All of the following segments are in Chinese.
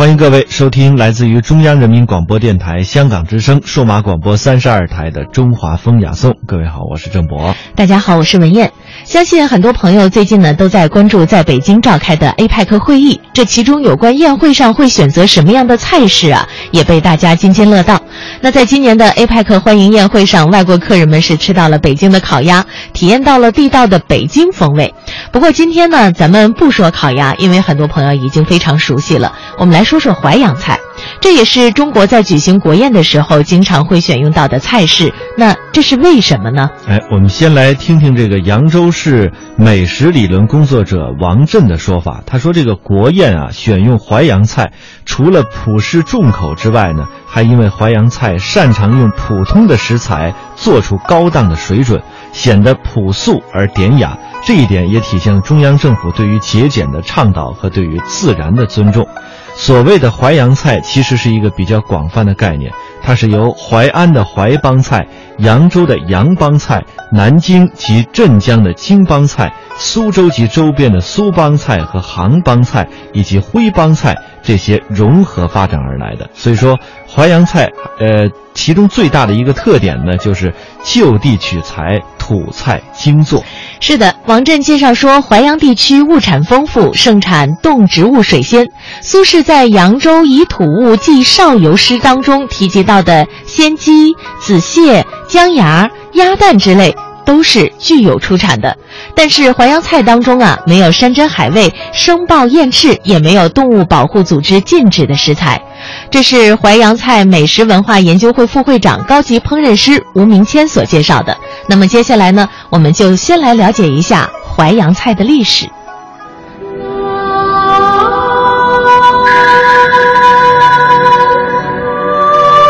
欢迎各位收听来自于中央人民广播电台香港之声数码广播三十二台的《中华风雅颂》。各位好，我是郑博。大家好，我是文艳。相信很多朋友最近呢都在关注在北京召开的 APEC 会议，这其中有关宴会上会选择什么样的菜式啊，也被大家津津乐道。那在今年的 APEC 欢迎宴会上，外国客人们是吃到了北京的烤鸭，体验到了地道的北京风味。不过今天呢，咱们不说烤鸭，因为很多朋友已经非常熟悉了。我们来说说淮扬菜，这也是中国在举行国宴的时候经常会选用到的菜式。那这是为什么呢？哎，我们先来听听这个扬州市美食理论工作者王震的说法。他说，这个国宴啊，选用淮扬菜，除了普适重口之外呢，还因为淮扬菜擅长用普通的食材做出高档的水准，显得朴素而典雅。这一点也体现了中央政府对于节俭的倡导和对于自然的尊重。所谓的淮扬菜，其实是一个比较广泛的概念，它是由淮安的淮帮菜、扬州的扬帮菜、南京及镇江的京帮菜、苏州及周边的苏帮菜和杭帮菜以及徽帮菜这些融合发展而来的。所以说，淮扬菜，呃，其中最大的一个特点呢，就是就地取材，土菜精做。是的，王震介绍说，淮扬地区物产丰富，盛产动植物水仙。苏轼在《扬州以土物寄少游》诗当中提及到的鲜鸡、子蟹、姜芽、鸭蛋之类，都是具有出产的。但是淮扬菜当中啊，没有山珍海味、生鲍燕翅，也没有动物保护组织禁止的食材。这是淮扬菜美食文化研究会副会长、高级烹饪师吴明谦所介绍的。那么接下来呢，我们就先来了解一下淮扬菜的历史。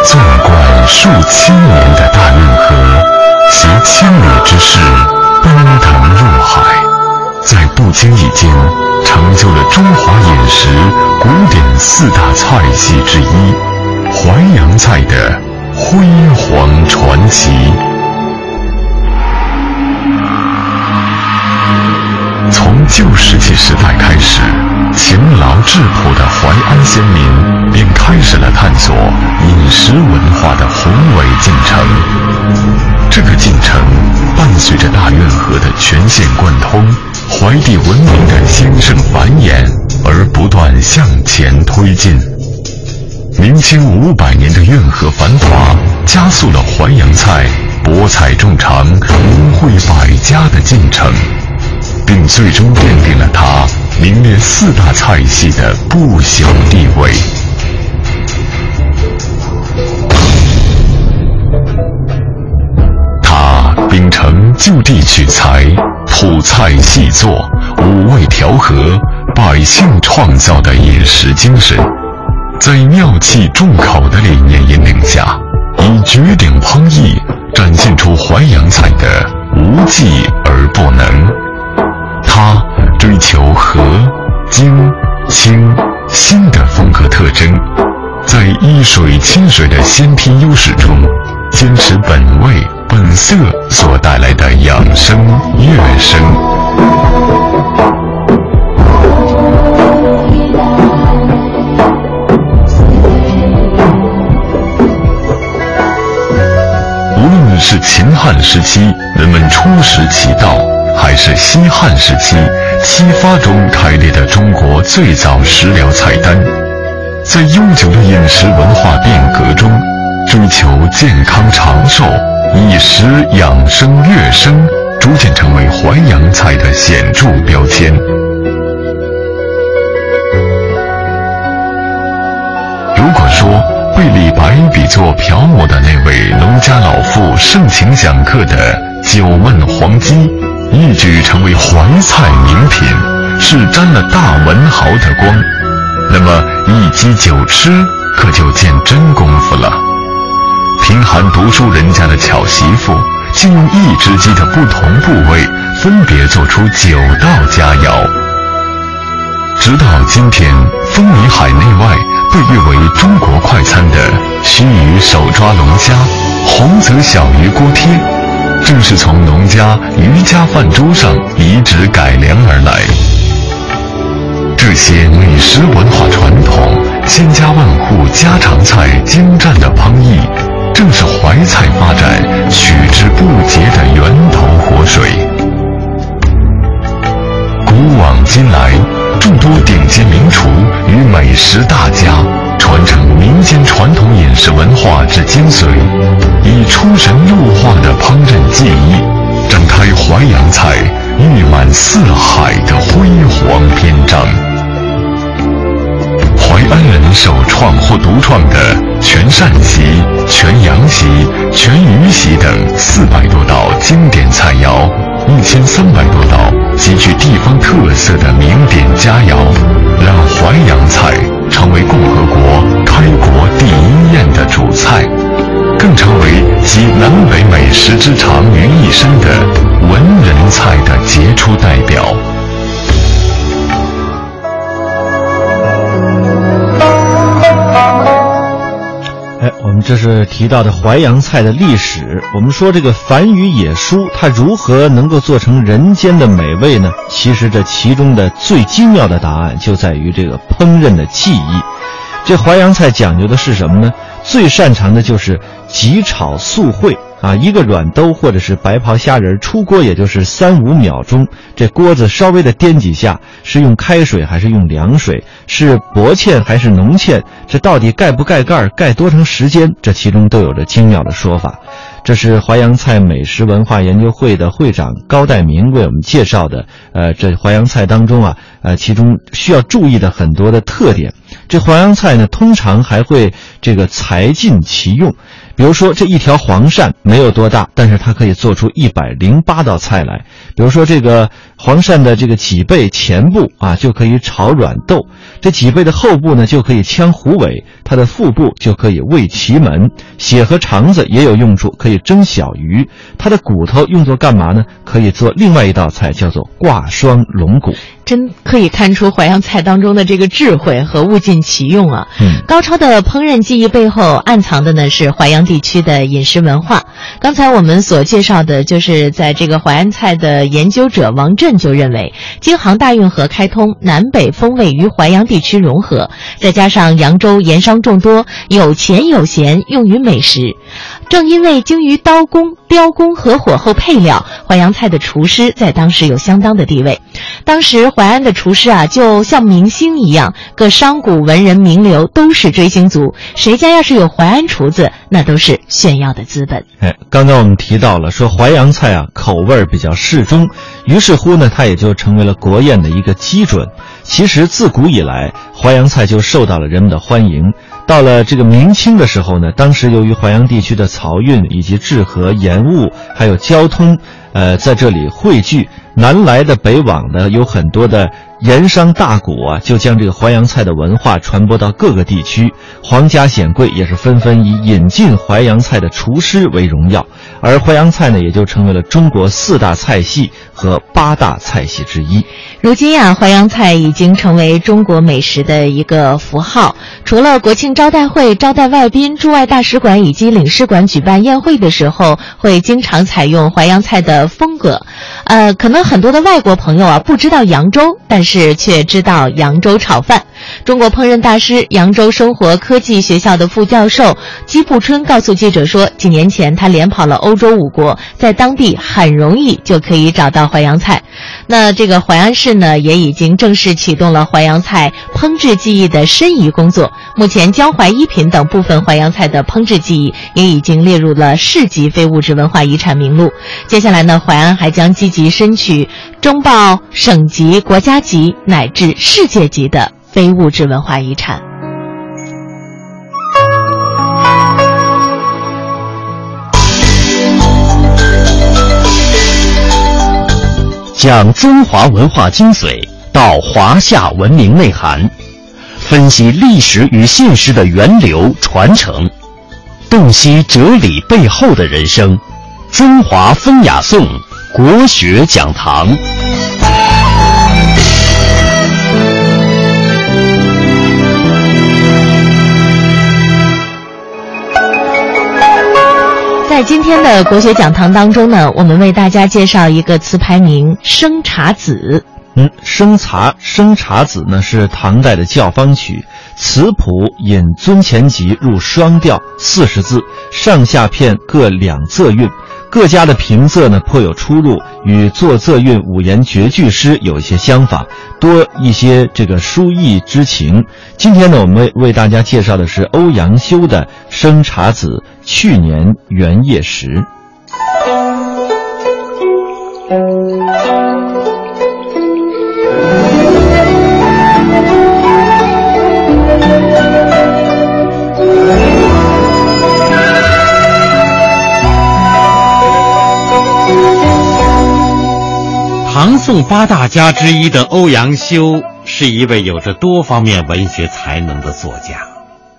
纵贯数千年的大运河，携千里之势奔腾入海，在不经意间成就了中华饮食古典四大菜系之一——淮扬菜的辉煌传奇。从旧石器时代开始，勤劳质朴的淮安先民便开始了探索饮食文化的宏伟进程。这个进程伴随着大运河的全线贯通、淮地文明的兴盛繁衍而不断向前推进。明清五百年的运河繁华，加速了淮扬菜博采众长、名汇百家的进程。并最终奠定了它名列四大菜系的不朽地位。秉承就地取材、普菜细做、五味调和、百姓创造的饮食精神，在妙气重口的理念引领下，以绝顶烹艺展现出淮扬菜的无忌而不能。它追求和、精、清、新的风格特征，在一水清水的先天优势中，坚持本味本色所带来的养生乐生。无论是秦汉时期人们初识其道。还是西汉时期七发中开列的中国最早食疗菜单，在悠久的饮食文化变革中，追求健康长寿、以食养生悦生，逐渐成为淮扬菜的显著标签。如果说被李白比作朴母的那位农家老妇盛情讲课的九焖黄鸡，一举成为淮菜名品，是沾了大文豪的光。那么一鸡九吃，可就见真功夫了。贫寒读书人家的巧媳妇，竟用一只鸡的不同部位，分别做出九道佳肴。直到今天，风靡海内外，被誉为中国快餐的须臾手抓龙虾，洪泽小鱼锅贴，正是从农家渔家饭桌上移植改良而来。这些美食文化传统、千家万户家常菜精湛的烹艺，正是淮菜发展取之不竭的源头活水。古往今来，众多顶尖名厨与美食大家。传承民间传统饮食文化之精髓，以出神入化的烹饪技艺，展开淮扬菜誉满四海的辉煌篇章。淮安人首创或独创的全鳝席、全羊席、全鱼席等四百多道经典菜肴，一千三百多道极具地方特色的名点佳肴，让淮扬菜。成为共和国开国第一宴的主菜，更成为集南北美食之长于一身的文人菜的杰出代表。这是提到的淮扬菜的历史。我们说这个凡鱼野蔬，它如何能够做成人间的美味呢？其实这其中的最精妙的答案就在于这个烹饪的技艺。这淮扬菜讲究的是什么呢？最擅长的就是急炒速烩。啊，一个软兜或者是白袍虾仁出锅也就是三五秒钟，这锅子稍微的颠几下，是用开水还是用凉水？是薄芡还是浓芡？这到底盖不盖盖儿？盖多长时间？这其中都有着精妙的说法。这是淮扬菜美食文化研究会的会长高代明为我们介绍的。呃，这淮扬菜当中啊，呃，其中需要注意的很多的特点。这淮扬菜呢，通常还会这个裁尽其用。比如说这一条黄鳝没有多大，但是它可以做出一百零八道菜来。比如说这个黄鳝的这个脊背前部啊，就可以炒软豆；这脊背的后部呢，就可以炝虎尾；它的腹部就可以喂奇门。血和肠子也有用处，可以蒸小鱼。它的骨头用作干嘛呢？可以做另外一道菜，叫做挂霜龙骨。真可以看出淮扬菜当中的这个智慧和物尽其用啊！嗯，高超的烹饪技艺背后暗藏的呢是淮扬地区的饮食文化。刚才我们所介绍的，就是在这个淮安菜的研究者王震就认为，京杭大运河开通，南北风味与淮扬地区融合，再加上扬州盐商众多，有钱有闲，用于美食。正因为精于刀工、雕工和火候配料，淮扬菜的厨师在当时有相当的地位。当时淮安的厨师啊，就像明星一样，各商贾、文人、名流都是追星族。谁家要是有淮安厨子，那都是炫耀的资本。哎，刚刚我们提到了说淮扬菜啊，口味比较适中，于是乎呢，它也就成为了国宴的一个基准。其实自古以来，淮扬菜就受到了人们的欢迎。到了这个明清的时候呢，当时由于淮扬地区的漕运以及治河盐务，还有交通，呃，在这里汇聚，南来的北往的有很多的。盐商大贾啊，就将这个淮扬菜的文化传播到各个地区，皇家显贵也是纷纷以引进淮扬菜的厨师为荣耀，而淮扬菜呢，也就成为了中国四大菜系和八大菜系之一。如今呀，淮扬菜已经成为中国美食的一个符号。除了国庆招待会招待外宾、驻外大使馆以及领事馆举办宴会的时候，会经常采用淮扬菜的风格。呃，可能很多的外国朋友啊不知道扬州，但是却知道扬州炒饭。中国烹饪大师、扬州生活科技学校的副教授姬步春告诉记者说，几年前他连跑了欧洲五国，在当地很容易就可以找到淮扬菜。那这个淮安市呢，也已经正式启动了淮扬菜烹制技艺的申遗工作。目前，江淮一品等部分淮扬菜的烹制技艺也已经列入了市级非物质文化遗产名录。接下来呢，淮安还将积极申取中报省级、国家级乃至世界级的。非物质文化遗产，讲中华文化精髓，到华夏文明内涵，分析历史与现实的源流传承，洞悉哲理背后的人生。中华风雅颂，国学讲堂。在今天的国学讲堂当中呢，我们为大家介绍一个词牌名“生查子”。嗯，生查生查子呢是唐代的教坊曲，词谱引尊前集入双调，四十字，上下片各两仄韵，各家的评色呢颇有出入，与作色韵五言绝句诗有一些相仿，多一些这个书意之情。今天呢，我们为为大家介绍的是欧阳修的《生查子·去年元夜时》。宋八大家之一的欧阳修是一位有着多方面文学才能的作家。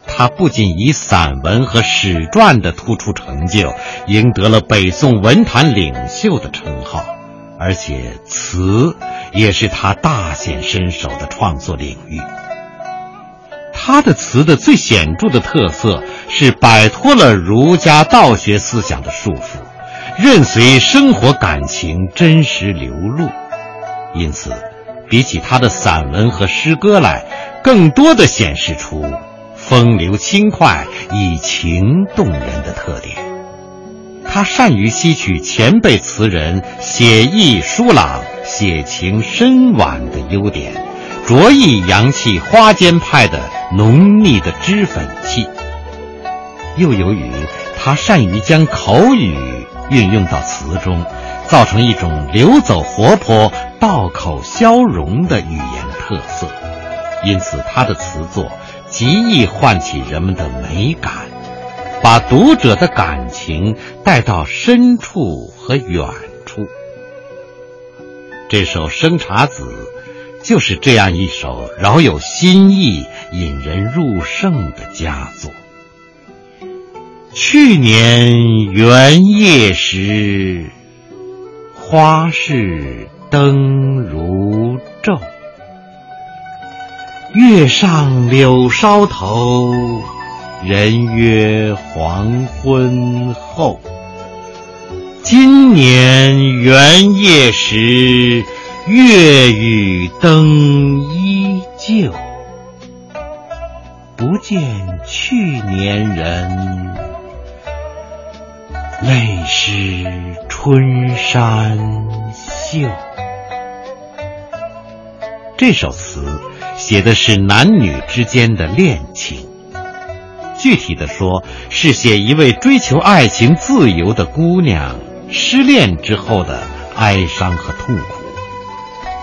他不仅以散文和史传的突出成就赢得了北宋文坛领袖的称号，而且词也是他大显身手的创作领域。他的词的最显著的特色是摆脱了儒家道学思想的束缚。任随生活感情真实流露，因此，比起他的散文和诗歌来，更多的显示出风流轻快、以情动人的特点。他善于吸取前辈词人写意疏朗、写情深婉的优点，着意扬弃花间派的浓密的脂粉气。又由于他善于将口语。运用到词中，造成一种流走活泼、道口消融的语言特色，因此他的词作极易唤起人们的美感，把读者的感情带到深处和远处。这首《生查子》就是这样一首饶有新意、引人入胜的佳作。去年元夜时，花市灯如昼。月上柳梢头，人约黄昏后。今年元夜时，月与灯依旧，不见去年人。泪湿春衫袖。这首词写的是男女之间的恋情，具体的说，是写一位追求爱情自由的姑娘失恋之后的哀伤和痛苦。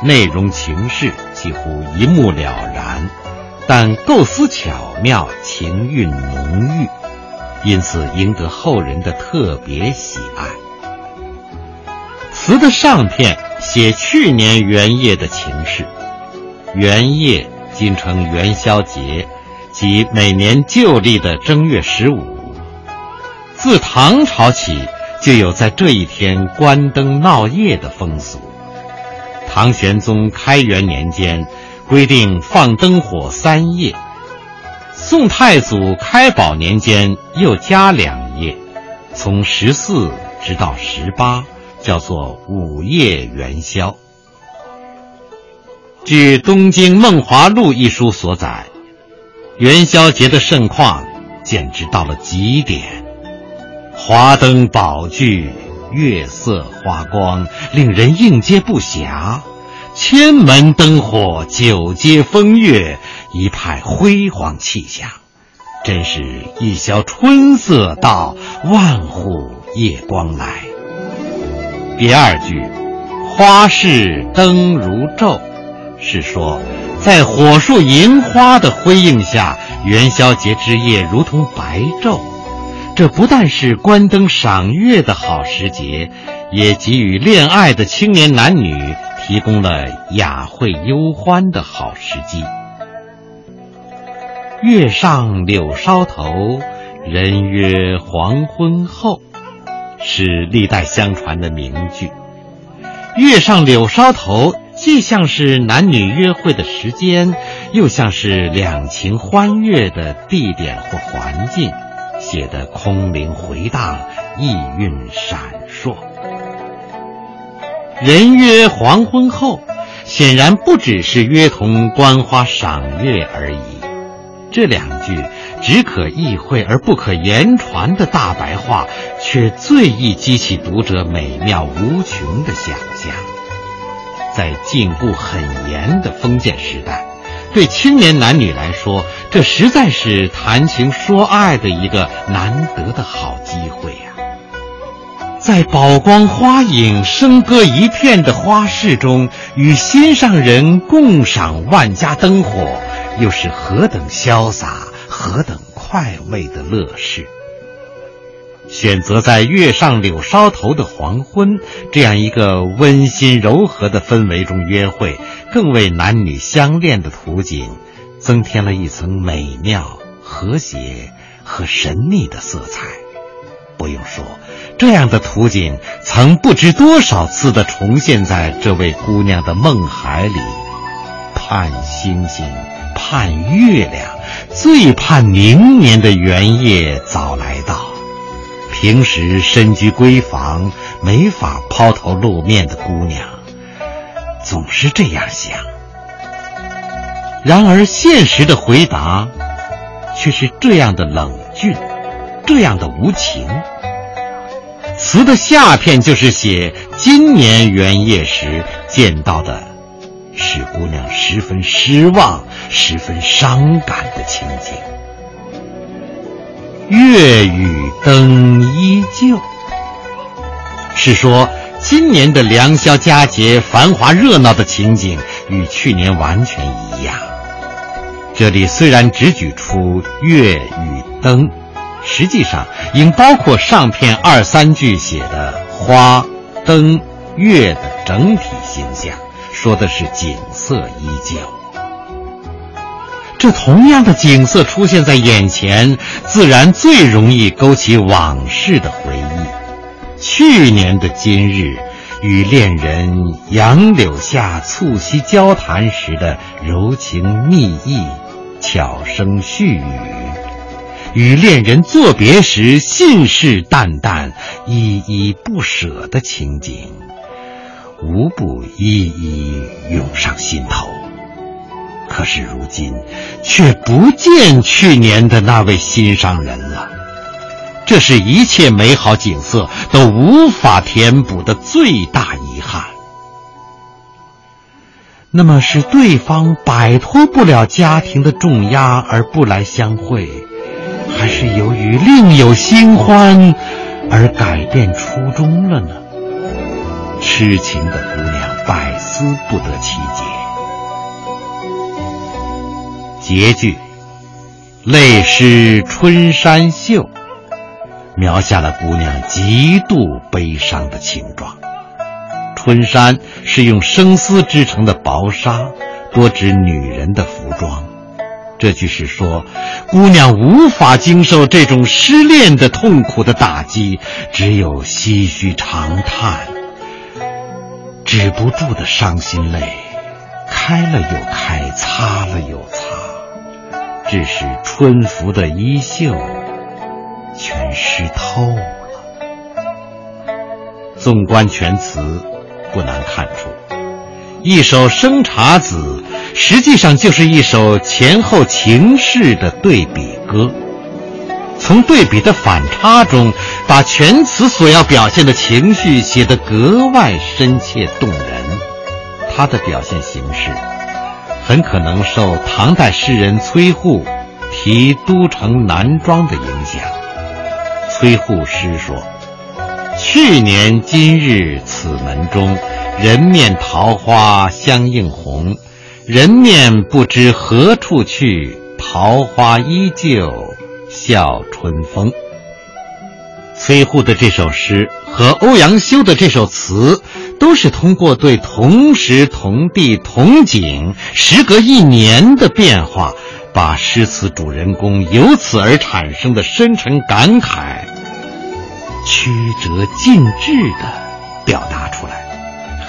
内容情事几乎一目了然，但构思巧妙，情韵浓郁。因此，赢得后人的特别喜爱。词的上片写去年元夜的情事，元夜今称元宵节，即每年旧历的正月十五。自唐朝起，就有在这一天关灯闹夜的风俗。唐玄宗开元年间，规定放灯火三夜。宋太祖开宝年间又加两夜，从十四直到十八，叫做午夜元宵。据《东京梦华录》一书所载，元宵节的盛况简直到了极点，华灯宝炬，月色花光，令人应接不暇。千门灯火，九街风月。一派辉煌气象，真是一宵春色到，万户夜光来。第二句“花市灯如昼”，是说在火树银花的辉映下，元宵节之夜如同白昼。这不但是关灯赏月的好时节，也给予恋爱的青年男女提供了雅会幽欢的好时机。月上柳梢头，人约黄昏后，是历代相传的名句。月上柳梢头，既像是男女约会的时间，又像是两情欢悦的地点或环境，写得空灵回荡，意蕴闪烁。人约黄昏后，显然不只是约同观花赏月而已。这两句只可意会而不可言传的大白话，却最易激起读者美妙无穷的想象。在进步很严的封建时代，对青年男女来说，这实在是谈情说爱的一个难得的好机会呀。在宝光花影、笙歌一片的花市中，与心上人共赏万家灯火，又是何等潇洒、何等快慰的乐事！选择在月上柳梢头的黄昏，这样一个温馨柔和的氛围中约会，更为男女相恋的图景增添了一层美妙、和谐和神秘的色彩。不用说。这样的图景曾不知多少次的重现在这位姑娘的梦海里，盼星星，盼月亮，最盼明年的元夜早来到。平时身居闺房，没法抛头露面的姑娘，总是这样想。然而现实的回答，却是这样的冷峻，这样的无情。词的下片就是写今年元夜时见到的，使姑娘十分失望、十分伤感的情景。月与灯依旧，是说今年的良宵佳节、繁华热闹的情景与去年完全一样。这里虽然只举出月与灯。实际上，应包括上片二三句写的花、灯、月的整体形象，说的是景色依旧。这同样的景色出现在眼前，自然最容易勾起往事的回忆。去年的今日，与恋人杨柳下促膝交谈时的柔情蜜意、巧声絮语。与恋人作别时信誓旦旦、依依不舍的情景，无不一一涌上心头。可是如今，却不见去年的那位心上人了。这是一切美好景色都无法填补的最大遗憾。那么，是对方摆脱不了家庭的重压而不来相会？还是由于另有新欢而改变初衷了呢？痴情的姑娘百思不得其解。结句“泪湿春衫袖”，描下了姑娘极度悲伤的情状。春衫是用生丝织成的薄纱，多指女人的服装。这句是说，姑娘无法经受这种失恋的痛苦的打击，只有唏嘘长叹，止不住的伤心泪，开了又开，擦了又擦，致使春服的衣袖全湿透了。纵观全词，不难看出，一首生茶子。实际上就是一首前后情势的对比歌，从对比的反差中，把全词所要表现的情绪写得格外深切动人。它的表现形式，很可能受唐代诗人崔护题《都城南庄》的影响。崔护诗说：“去年今日此门中，人面桃花相映红。”人面不知何处去，桃花依旧笑春风。崔护的这首诗和欧阳修的这首词，都是通过对同时同地同景、时隔一年的变化，把诗词主人公由此而产生的深沉感慨，曲折尽致的表达出来，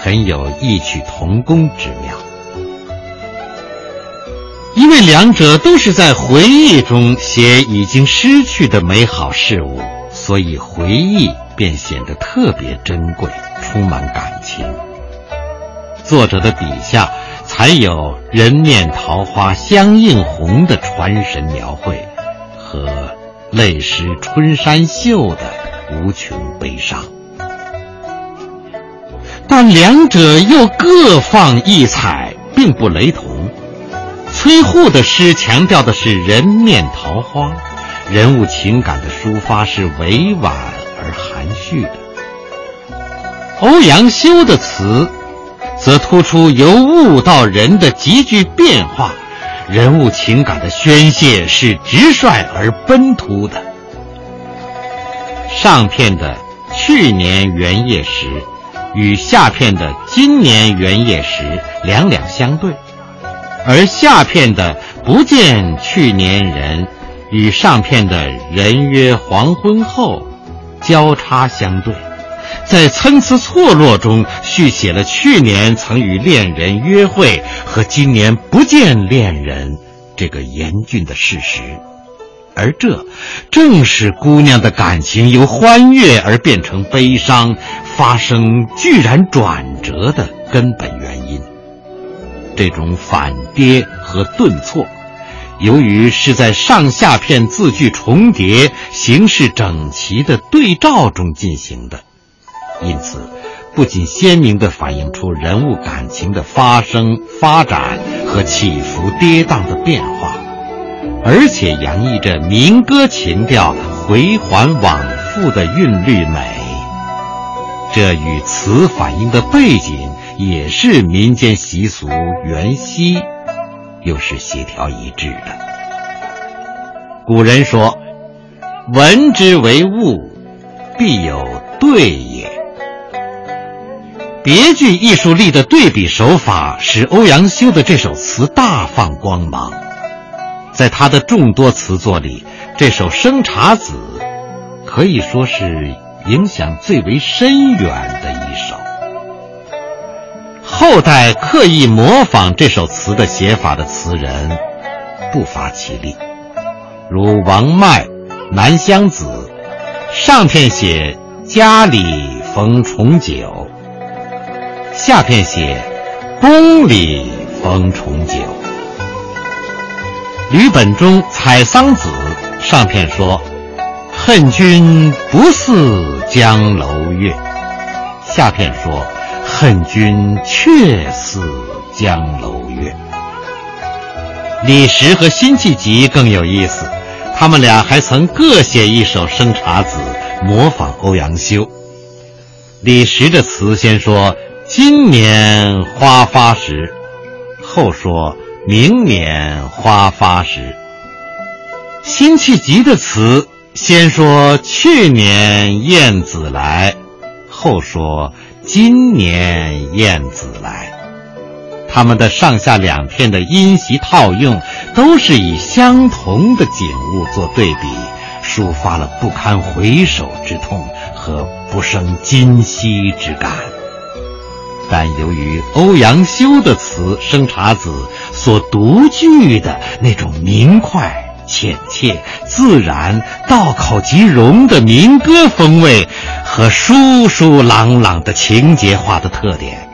很有异曲同工之妙。因为两者都是在回忆中写已经失去的美好事物，所以回忆便显得特别珍贵，充满感情。作者的笔下才有“人面桃花相映红”的传神描绘，和“泪湿春衫袖”的无穷悲伤。但两者又各放异彩，并不雷同。崔护的诗强调的是人面桃花，人物情感的抒发是委婉而含蓄的；欧阳修的词，则突出由物到人的急剧变化，人物情感的宣泄是直率而奔突的。上片的“去年元夜时”。与下片的“今年元夜时”两两相对，而下片的“不见去年人”与上片的“人约黄昏后”交叉相对，在参差错落中续写了去年曾与恋人约会和今年不见恋人这个严峻的事实。而这正是姑娘的感情由欢悦而变成悲伤，发生巨然转折的根本原因。这种反跌和顿挫，由于是在上下片字句重叠、形式整齐的对照中进行的，因此不仅鲜明地反映出人物感情的发生、发展和起伏跌宕的变化。而且洋溢着民歌情调回环往复的韵律美，这与词反映的背景也是民间习俗元夕，又是协调一致的。古人说：“闻之为物，必有对也。”别具艺术力的对比手法，使欧阳修的这首词大放光芒。在他的众多词作里，这首《生查子》可以说是影响最为深远的一首。后代刻意模仿这首词的写法的词人不乏其例，如王迈《南乡子》，上片写家里逢重九，下片写宫里逢重九。吕本中《采桑子》上片说：“恨君不似江楼月。”下片说：“恨君却似江楼月。”李时和辛弃疾更有意思，他们俩还曾各写一首《生查子》，模仿欧阳修。李时的词先说：“今年花发时”，后说。明年花发时，辛弃疾的词先说去年燕子来，后说今年燕子来。他们的上下两片的音习套用，都是以相同的景物做对比，抒发了不堪回首之痛和不胜今夕之感。但由于欧阳修的词《生查子》所独具的那种明快、浅切、自然、道口即融的民歌风味和疏疏朗朗的情节化的特点，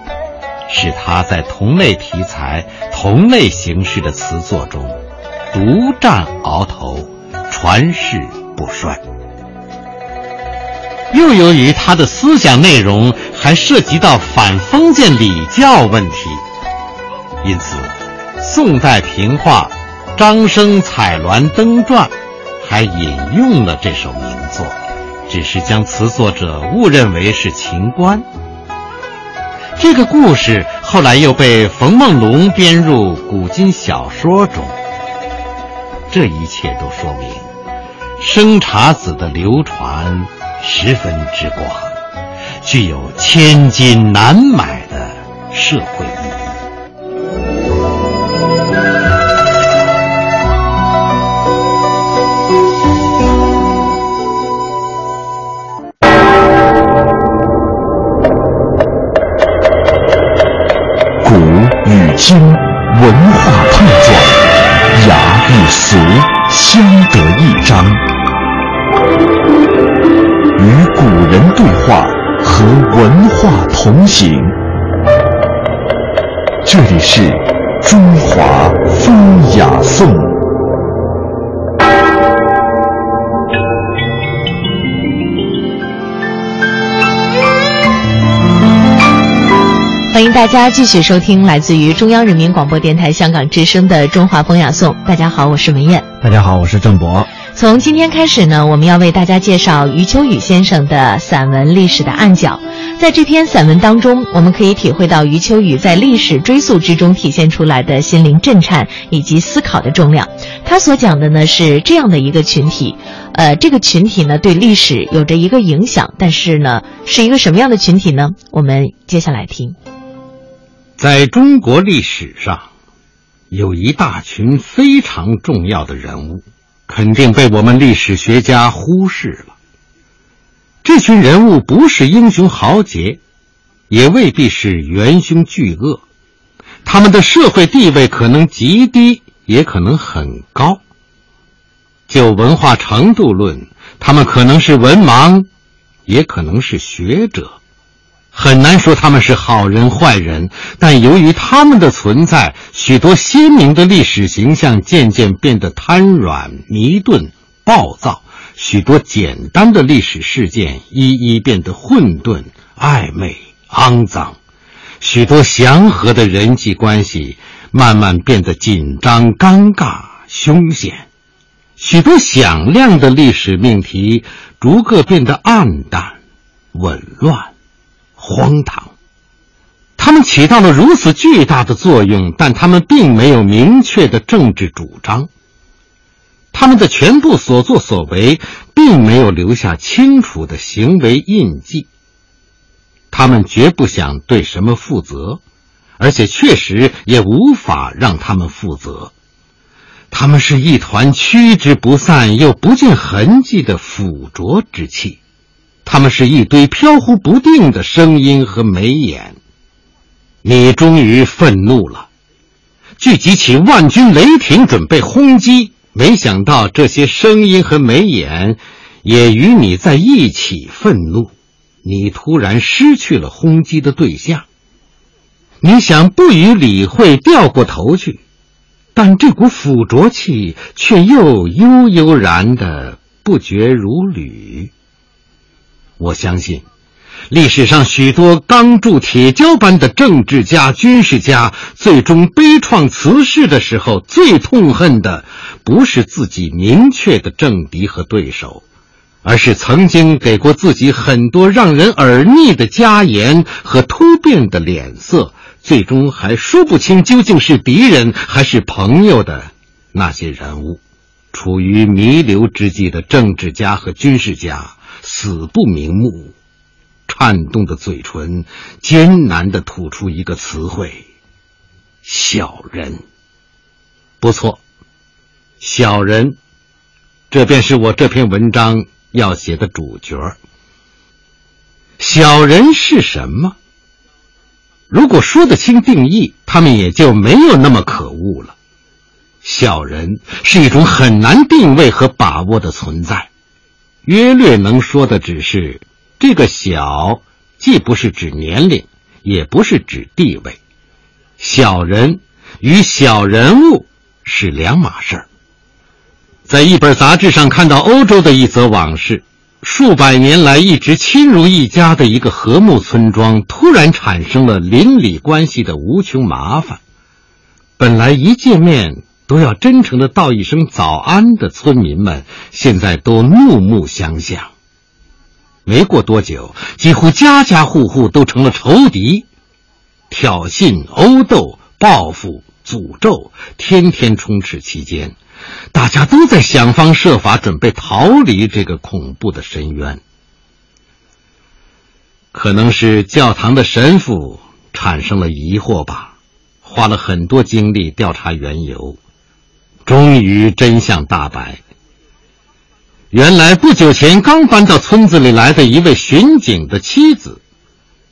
使他在同类题材、同类形式的词作中独占鳌头，传世不衰。又由于他的思想内容还涉及到反封建礼教问题，因此，宋代评话《张生采鸾灯传》还引用了这首名作，只是将词作者误认为是秦观。这个故事后来又被冯梦龙编入古今小说中。这一切都说明，生查子的流传。十分之广，具有千金难买的社会意义。古与今，文化碰撞。雅与俗相得益彰，与古人对话，和文化同行。这里是中华风雅颂。欢迎大家继续收听来自于中央人民广播电台香港之声的《中华风雅颂》。大家好，我是文艳。大家好，我是郑博。从今天开始呢，我们要为大家介绍余秋雨先生的散文《历史的暗角》。在这篇散文当中，我们可以体会到余秋雨在历史追溯之中体现出来的心灵震颤以及思考的重量。他所讲的呢是这样的一个群体，呃，这个群体呢对历史有着一个影响，但是呢是一个什么样的群体呢？我们接下来听。在中国历史上，有一大群非常重要的人物，肯定被我们历史学家忽视了。这群人物不是英雄豪杰，也未必是元凶巨恶，他们的社会地位可能极低，也可能很高。就文化程度论，他们可能是文盲，也可能是学者。很难说他们是好人坏人，但由于他们的存在，许多鲜明的历史形象渐渐变得瘫软、迷钝、暴躁；许多简单的历史事件一一变得混沌、暧昧、肮脏；许多祥和的人际关系慢慢变得紧张、尴尬、凶险；许多响亮的历史命题逐个变得暗淡、紊乱。荒唐，他们起到了如此巨大的作用，但他们并没有明确的政治主张。他们的全部所作所为，并没有留下清楚的行为印记。他们绝不想对什么负责，而且确实也无法让他们负责。他们是一团驱之不散又不见痕迹的腐浊之气。他们是一堆飘忽不定的声音和眉眼。你终于愤怒了，聚集起万军雷霆，准备轰击。没想到这些声音和眉眼也与你在一起愤怒。你突然失去了轰击的对象。你想不予理会，掉过头去，但这股腐浊气却又悠悠然的不绝如缕。我相信，历史上许多钢铸铁胶般的政治家、军事家，最终悲怆辞世的时候，最痛恨的不是自己明确的政敌和对手，而是曾经给过自己很多让人耳腻的加言和突变的脸色，最终还说不清究竟是敌人还是朋友的那些人物。处于弥留之际的政治家和军事家。死不瞑目，颤动的嘴唇艰难的吐出一个词汇：“小人。”不错，小人，这便是我这篇文章要写的主角。小人是什么？如果说得清定义，他们也就没有那么可恶了。小人是一种很难定位和把握的存在。约略能说的只是，这个“小”既不是指年龄，也不是指地位。小人与小人物是两码事儿。在一本杂志上看到欧洲的一则往事：数百年来一直亲如一家的一个和睦村庄，突然产生了邻里关系的无穷麻烦。本来一见面。都要真诚的道一声早安的村民们，现在都怒目相向。没过多久，几乎家家户户都成了仇敌，挑衅、殴斗、报复、诅咒，天天充斥其间。大家都在想方设法准备逃离这个恐怖的深渊。可能是教堂的神父产生了疑惑吧，花了很多精力调查缘由。终于真相大白。原来不久前刚搬到村子里来的一位巡警的妻子，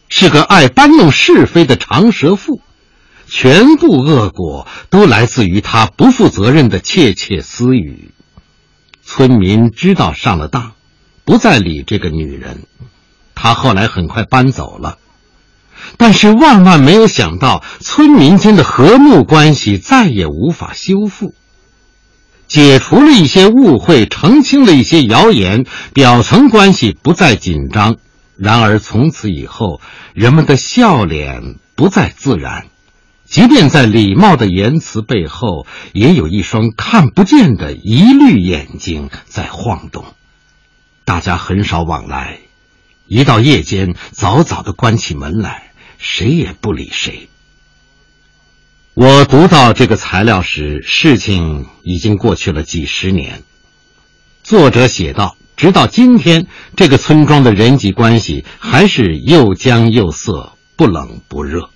是个爱搬弄是非的长舌妇。全部恶果都来自于他不负责任的窃窃私语。村民知道上了当，不再理这个女人。他后来很快搬走了，但是万万没有想到，村民间的和睦关系再也无法修复。解除了一些误会，澄清了一些谣言，表层关系不再紧张。然而从此以后，人们的笑脸不再自然，即便在礼貌的言辞背后，也有一双看不见的疑虑眼睛在晃动。大家很少往来，一到夜间，早早的关起门来，谁也不理谁。我读到这个材料时，事情已经过去了几十年。作者写道。直到今天，这个村庄的人际关系还是又僵又涩，不冷不热。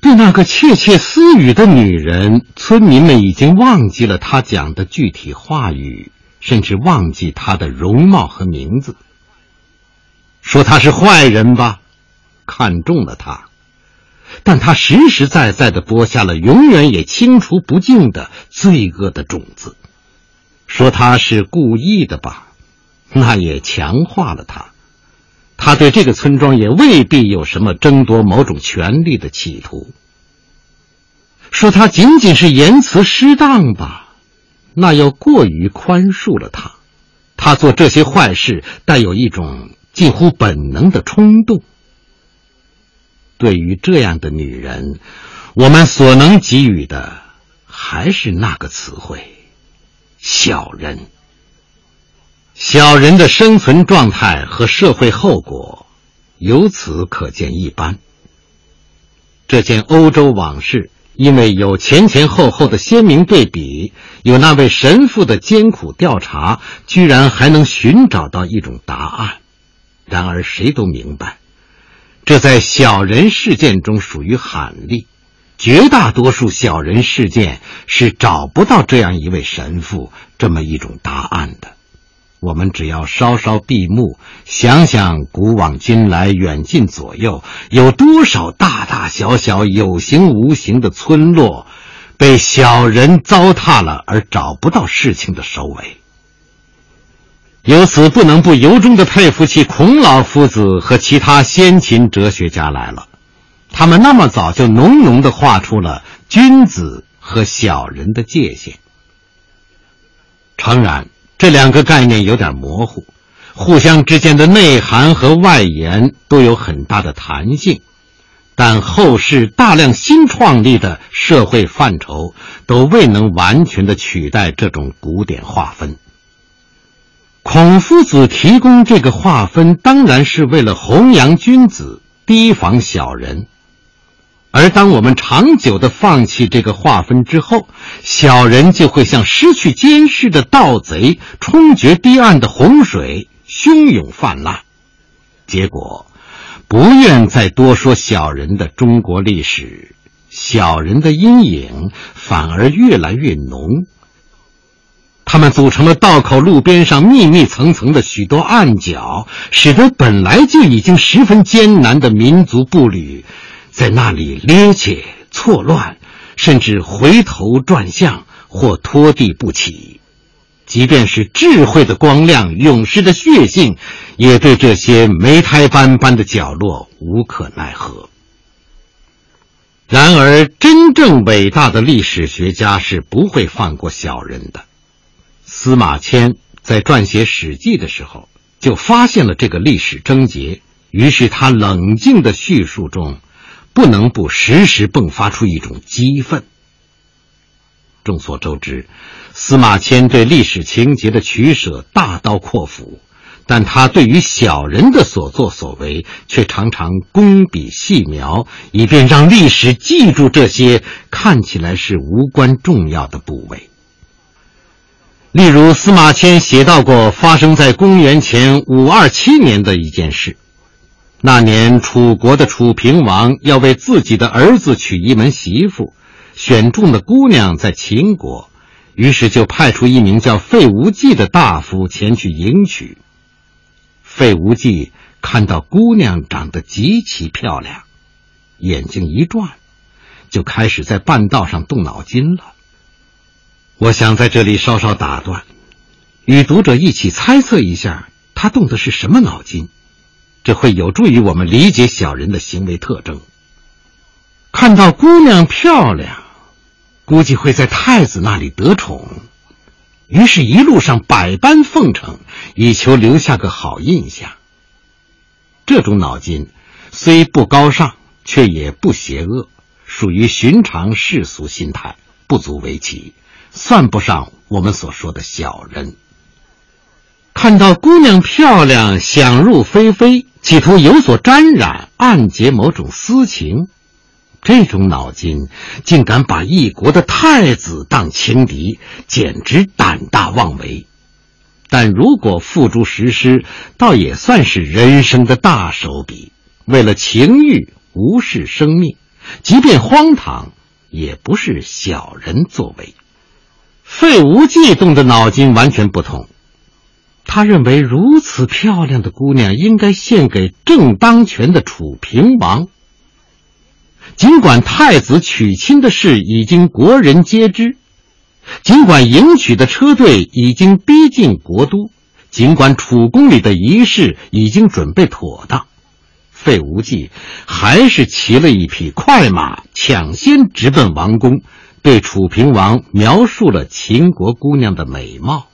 对那个窃窃私语的女人，村民们已经忘记了她讲的具体话语，甚至忘记她的容貌和名字。说她是坏人吧，看中了她，但他实实在在的播下了永远也清除不尽的罪恶的种子。说他是故意的吧，那也强化了他。他对这个村庄也未必有什么争夺某种权利的企图。说他仅仅是言辞失当吧，那又过于宽恕了他。他做这些坏事带有一种近乎本能的冲动。对于这样的女人，我们所能给予的还是那个词汇。小人，小人的生存状态和社会后果，由此可见一斑。这件欧洲往事，因为有前前后后的鲜明对比，有那位神父的艰苦调查，居然还能寻找到一种答案。然而，谁都明白，这在小人事件中属于罕例。绝大多数小人事件是找不到这样一位神父这么一种答案的。我们只要稍稍闭目，想想古往今来、远近左右，有多少大大小小、有形无形的村落，被小人糟蹋了而找不到事情的首尾。由此，不能不由衷的佩服起孔老夫子和其他先秦哲学家来了。他们那么早就浓浓的画出了君子和小人的界限。诚然，这两个概念有点模糊，互相之间的内涵和外延都有很大的弹性，但后世大量新创立的社会范畴都未能完全的取代这种古典划分。孔夫子提供这个划分，当然是为了弘扬君子，提防小人。而当我们长久的放弃这个划分之后，小人就会像失去监视的盗贼，冲决堤岸的洪水，汹涌泛滥。结果，不愿再多说小人的中国历史，小人的阴影反而越来越浓。他们组成了道口路边上密密层层的许多暗角，使得本来就已经十分艰难的民族步履。在那里趔趄错乱，甚至回头转向或拖地不起，即便是智慧的光亮、勇士的血性，也对这些霉胎斑斑的角落无可奈何。然而，真正伟大的历史学家是不会放过小人的。司马迁在撰写《史记》的时候，就发现了这个历史症结，于是他冷静的叙述中。不能不时时迸发出一种激愤。众所周知，司马迁对历史情节的取舍大刀阔斧，但他对于小人的所作所为却常常工笔细描，以便让历史记住这些看起来是无关重要的部位。例如，司马迁写到过发生在公元前五二七年的一件事。那年，楚国的楚平王要为自己的儿子娶一门媳妇，选中的姑娘在秦国，于是就派出一名叫费无忌的大夫前去迎娶。费无忌看到姑娘长得极其漂亮，眼睛一转，就开始在半道上动脑筋了。我想在这里稍稍打断，与读者一起猜测一下，他动的是什么脑筋，这会有助于我们理解小人的行为特征。看到姑娘漂亮，估计会在太子那里得宠，于是一路上百般奉承，以求留下个好印象。这种脑筋虽不高尚，却也不邪恶，属于寻常世俗心态，不足为奇，算不上我们所说的小人。看到姑娘漂亮，想入非非，企图有所沾染，暗结某种私情，这种脑筋竟敢把一国的太子当情敌，简直胆大妄为。但如果付诸实施，倒也算是人生的大手笔。为了情欲无视生命，即便荒唐，也不是小人作为。费无忌动的脑筋完全不同，他认为如此漂亮的姑娘应该献给正当权的楚平王。尽管太子娶亲的事已经国人皆知。尽管迎娶的车队已经逼近国都，尽管楚宫里的仪式已经准备妥当，费无忌还是骑了一匹快马，抢先直奔王宫，对楚平王描述了秦国姑娘的美貌，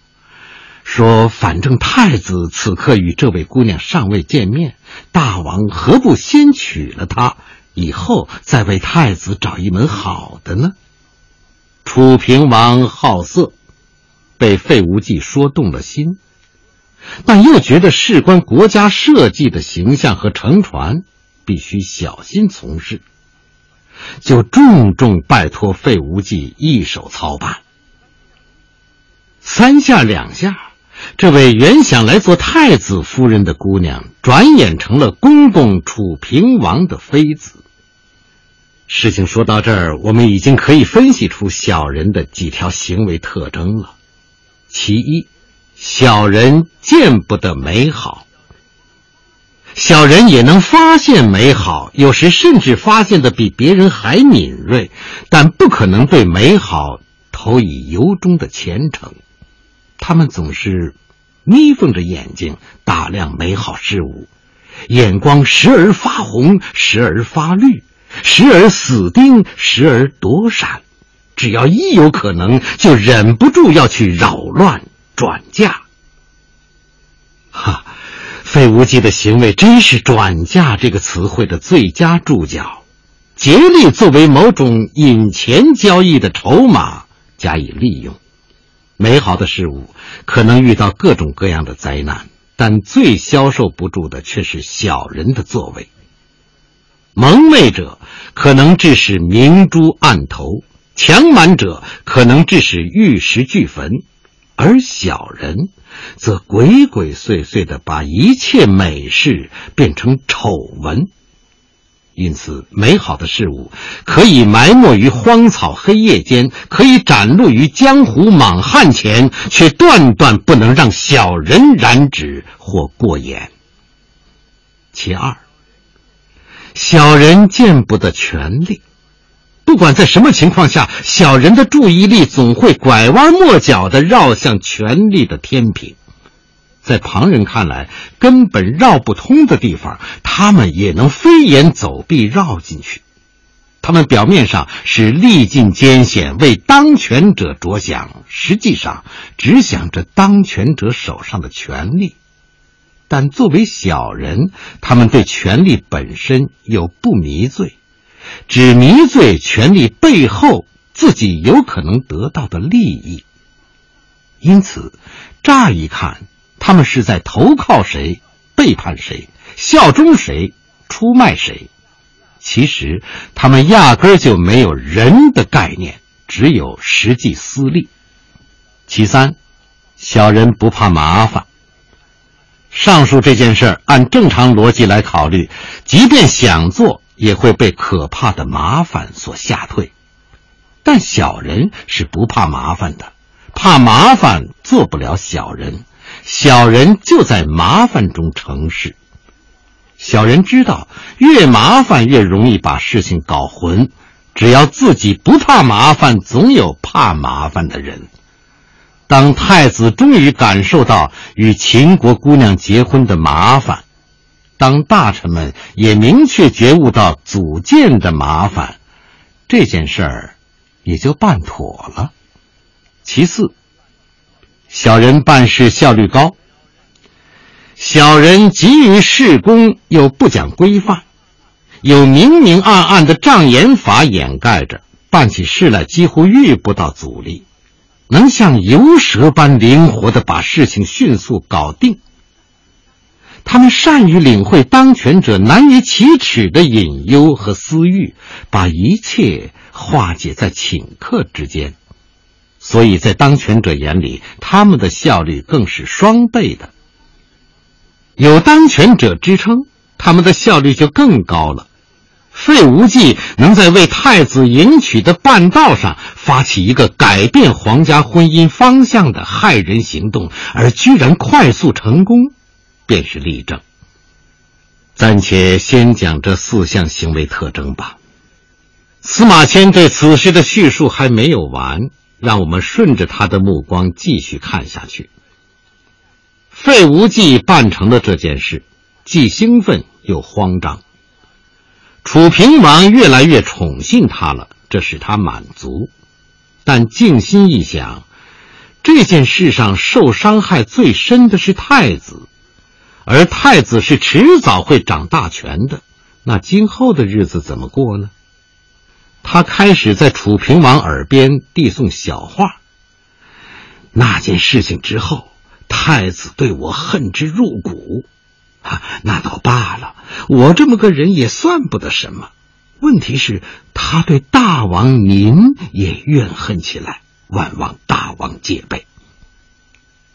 说：“反正太子此刻与这位姑娘尚未见面，大王何不先娶了她，以后再为太子找一门好的呢？”楚平王好色，被费无忌说动了心，但又觉得事关国家社稷的形象和乘船，必须小心从事，就重重拜托费无忌一手操办。三下两下，这位原想来做太子夫人的姑娘，转眼成了公公楚平王的妃子。事情说到这儿，我们已经可以分析出小人的几条行为特征了。其一，小人见不得美好，小人也能发现美好，有时甚至发现的比别人还敏锐，但不可能对美好投以由衷的虔诚。他们总是眯缝着眼睛打量美好事物，眼光时而发红，时而发绿。时而死盯，时而躲闪，只要一有可能，就忍不住要去扰乱、转嫁。哈，费无忌的行为真是“转嫁”这个词汇的最佳注脚，竭力作为某种引钱交易的筹码加以利用。美好的事物可能遇到各种各样的灾难，但最消受不住的却是小人的作为。蒙昧者可能致使明珠暗投，强蛮者可能致使玉石俱焚，而小人则鬼鬼祟祟的把一切美事变成丑闻。因此，美好的事物可以埋没于荒草黑夜间，可以展露于江湖莽汉前，却断断不能让小人染指或过眼。其二。小人见不得权力，不管在什么情况下，小人的注意力总会拐弯抹角的绕向权力的天平，在旁人看来根本绕不通的地方，他们也能飞檐走壁绕进去。他们表面上是历尽艰险为当权者着想，实际上只想着当权者手上的权力。但作为小人，他们对权力本身又不迷醉，只迷醉权力背后自己有可能得到的利益。因此，乍一看，他们是在投靠谁、背叛谁、效忠谁、出卖谁。其实，他们压根就没有人的概念，只有实际私利。其三，小人不怕麻烦。上述这件事按正常逻辑来考虑，即便想做，也会被可怕的麻烦所吓退。但小人是不怕麻烦的，怕麻烦做不了小人，小人就在麻烦中成事。小人知道，越麻烦越容易把事情搞混，只要自己不怕麻烦，总有怕麻烦的人。当太子终于感受到与秦国姑娘结婚的麻烦，当大臣们也明确觉悟到组建的麻烦，这件事儿也就办妥了。其次，小人办事效率高，小人急于事功又不讲规范，有明明暗暗的障眼法掩盖着，办起事来几乎遇不到阻力。能像游蛇般灵活的把事情迅速搞定。他们善于领会当权者难以启齿的隐忧和私欲，把一切化解在顷刻之间。所以在当权者眼里，他们的效率更是双倍的。有当权者支撑，他们的效率就更高了。费无忌能在为太子迎娶的半道上发起一个改变皇家婚姻方向的害人行动，而居然快速成功，便是例证。暂且先讲这四项行为特征吧。司马迁对此事的叙述还没有完，让我们顺着他的目光继续看下去。费无忌办成了这件事，既兴奋又慌张。楚平王越来越宠信他了，这使他满足。但静心一想，这件事上受伤害最深的是太子，而太子是迟早会掌大权的，那今后的日子怎么过呢？他开始在楚平王耳边递送小话。那件事情之后，太子对我恨之入骨。啊，那倒罢了，我这么个人也算不得什么。问题是，他对大王您也怨恨起来，万望大王戒备。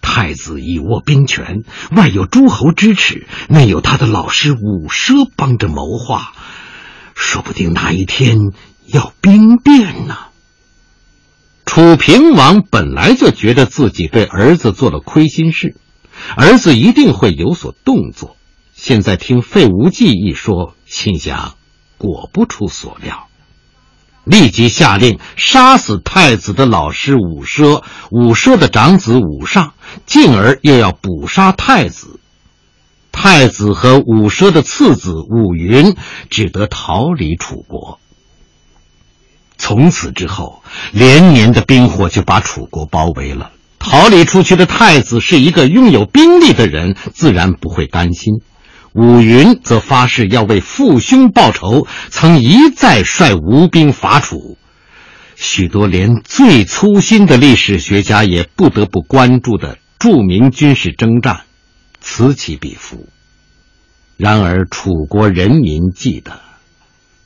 太子已握兵权，外有诸侯支持，内有他的老师伍奢帮着谋划，说不定哪一天要兵变呢。楚平王本来就觉得自己对儿子做了亏心事。儿子一定会有所动作。现在听费无忌一说，心想果不出所料，立即下令杀死太子的老师武奢，武奢的长子武尚，进而又要捕杀太子。太子和武奢的次子武云只得逃离楚国。从此之后，连年的兵祸就把楚国包围了。逃离出去的太子是一个拥有兵力的人，自然不会甘心。武云则发誓要为父兄报仇，曾一再率吴兵伐楚。许多连最粗心的历史学家也不得不关注的著名军事征战，此起彼伏。然而，楚国人民记得，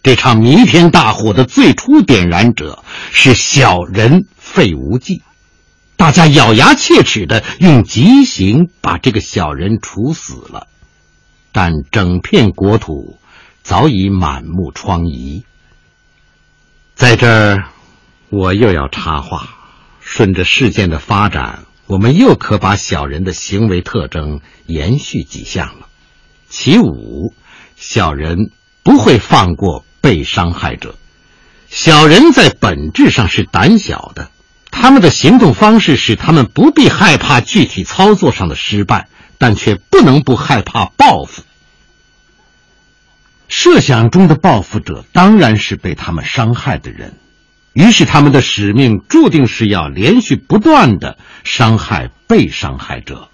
这场弥天大火的最初点燃者是小人费无忌。大家咬牙切齿的用极刑把这个小人处死了，但整片国土早已满目疮痍。在这儿，我又要插话，顺着事件的发展，我们又可把小人的行为特征延续几项了。其五，小人不会放过被伤害者。小人在本质上是胆小的。他们的行动方式使他们不必害怕具体操作上的失败，但却不能不害怕报复。设想中的报复者当然是被他们伤害的人，于是他们的使命注定是要连续不断的伤害被伤害者。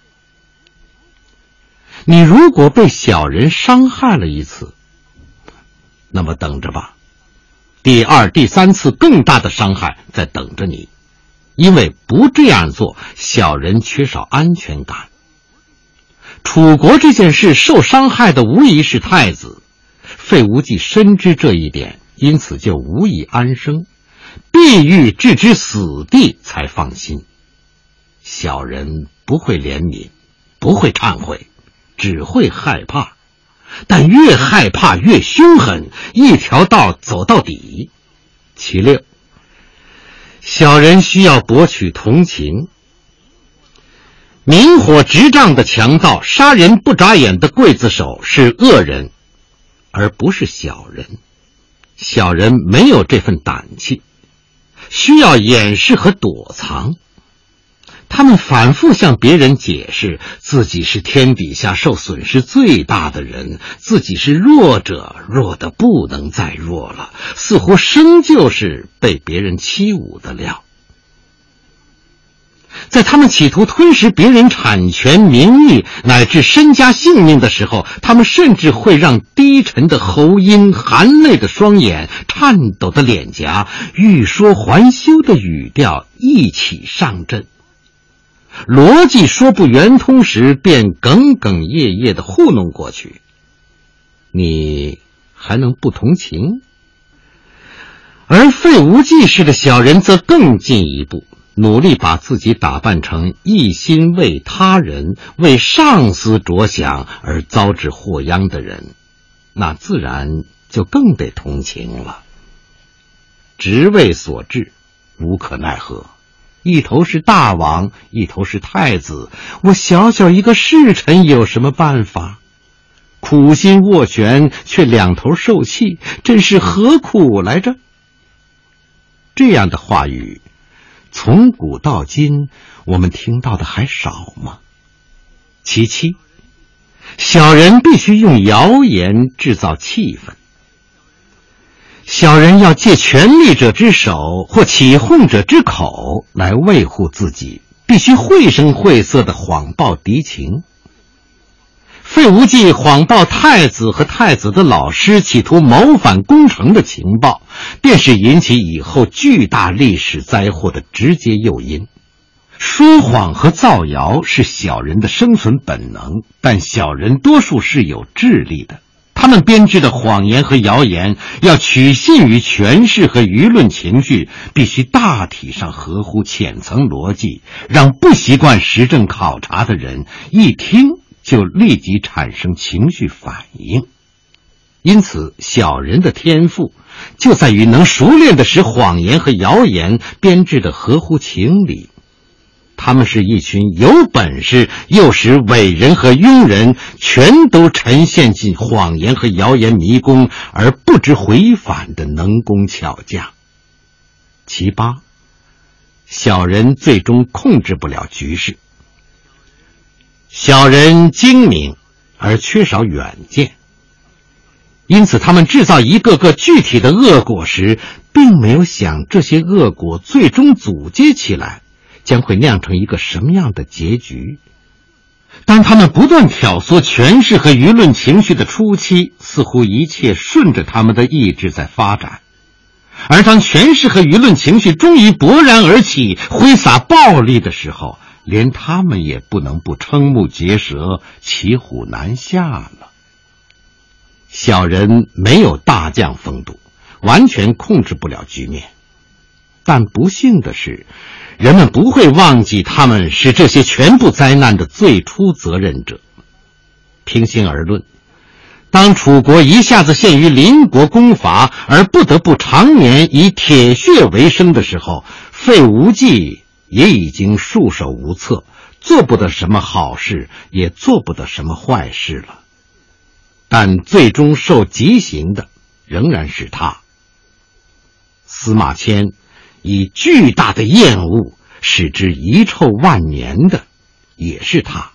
你如果被小人伤害了一次，那么等着吧，第二、第三次更大的伤害在等着你。因为不这样做，小人缺少安全感。楚国这件事受伤害的无疑是太子，费无忌深知这一点，因此就无以安生，必欲置之死地才放心。小人不会怜悯，不会忏悔，只会害怕，但越害怕越凶狠，一条道走到底。其六。小人需要博取同情。明火执仗的强盗、杀人不眨眼的刽子手是恶人，而不是小人。小人没有这份胆气，需要掩饰和躲藏。他们反复向别人解释自己是天底下受损失最大的人，自己是弱者，弱的不能再弱了，似乎生就是被别人欺侮的料。在他们企图吞噬别人产权、名誉乃至身家性命的时候，他们甚至会让低沉的喉音、含泪的双眼、颤抖的脸颊、欲说还休的语调一起上阵。逻辑说不圆通时，便哽哽咽咽的糊弄过去。你还能不同情？而费无忌式的小人则更进一步。努力把自己打扮成一心为他人、为上司着想而遭致祸殃的人，那自然就更得同情了。职位所致，无可奈何。一头是大王，一头是太子，我小小一个侍臣有什么办法？苦心斡旋，却两头受气，真是何苦来着？这样的话语。从古到今，我们听到的还少吗？其七，小人必须用谣言制造气氛。小人要借权力者之手或起哄者之口来维护自己，必须绘声绘色的谎报敌情。费无忌谎报太子和太子的老师企图谋反攻城的情报，便是引起以后巨大历史灾祸的直接诱因。说谎和造谣是小人的生存本能，但小人多数是有智力的。他们编织的谎言和谣言要取信于权势和舆论情绪，必须大体上合乎浅层逻辑，让不习惯实证考察的人一听。就立即产生情绪反应，因此小人的天赋就在于能熟练的使谎言和谣言编制的合乎情理。他们是一群有本事又使伟人和庸人全都沉陷进谎言和谣言迷宫而不知回返的能工巧匠。其八，小人最终控制不了局势。小人精明而缺少远见，因此他们制造一个个具体的恶果时，并没有想这些恶果最终组接起来将会酿成一个什么样的结局。当他们不断挑唆权势和舆论情绪的初期，似乎一切顺着他们的意志在发展；而当权势和舆论情绪终于勃然而起，挥洒暴力的时候，连他们也不能不瞠目结舌、骑虎难下了。小人没有大将风度，完全控制不了局面。但不幸的是，人们不会忘记他们是这些全部灾难的最初责任者。平心而论，当楚国一下子陷于邻国攻伐，而不得不常年以铁血为生的时候，费无忌。也已经束手无策，做不得什么好事，也做不得什么坏事了。但最终受极刑的仍然是他。司马迁以巨大的厌恶使之遗臭万年的，也是他。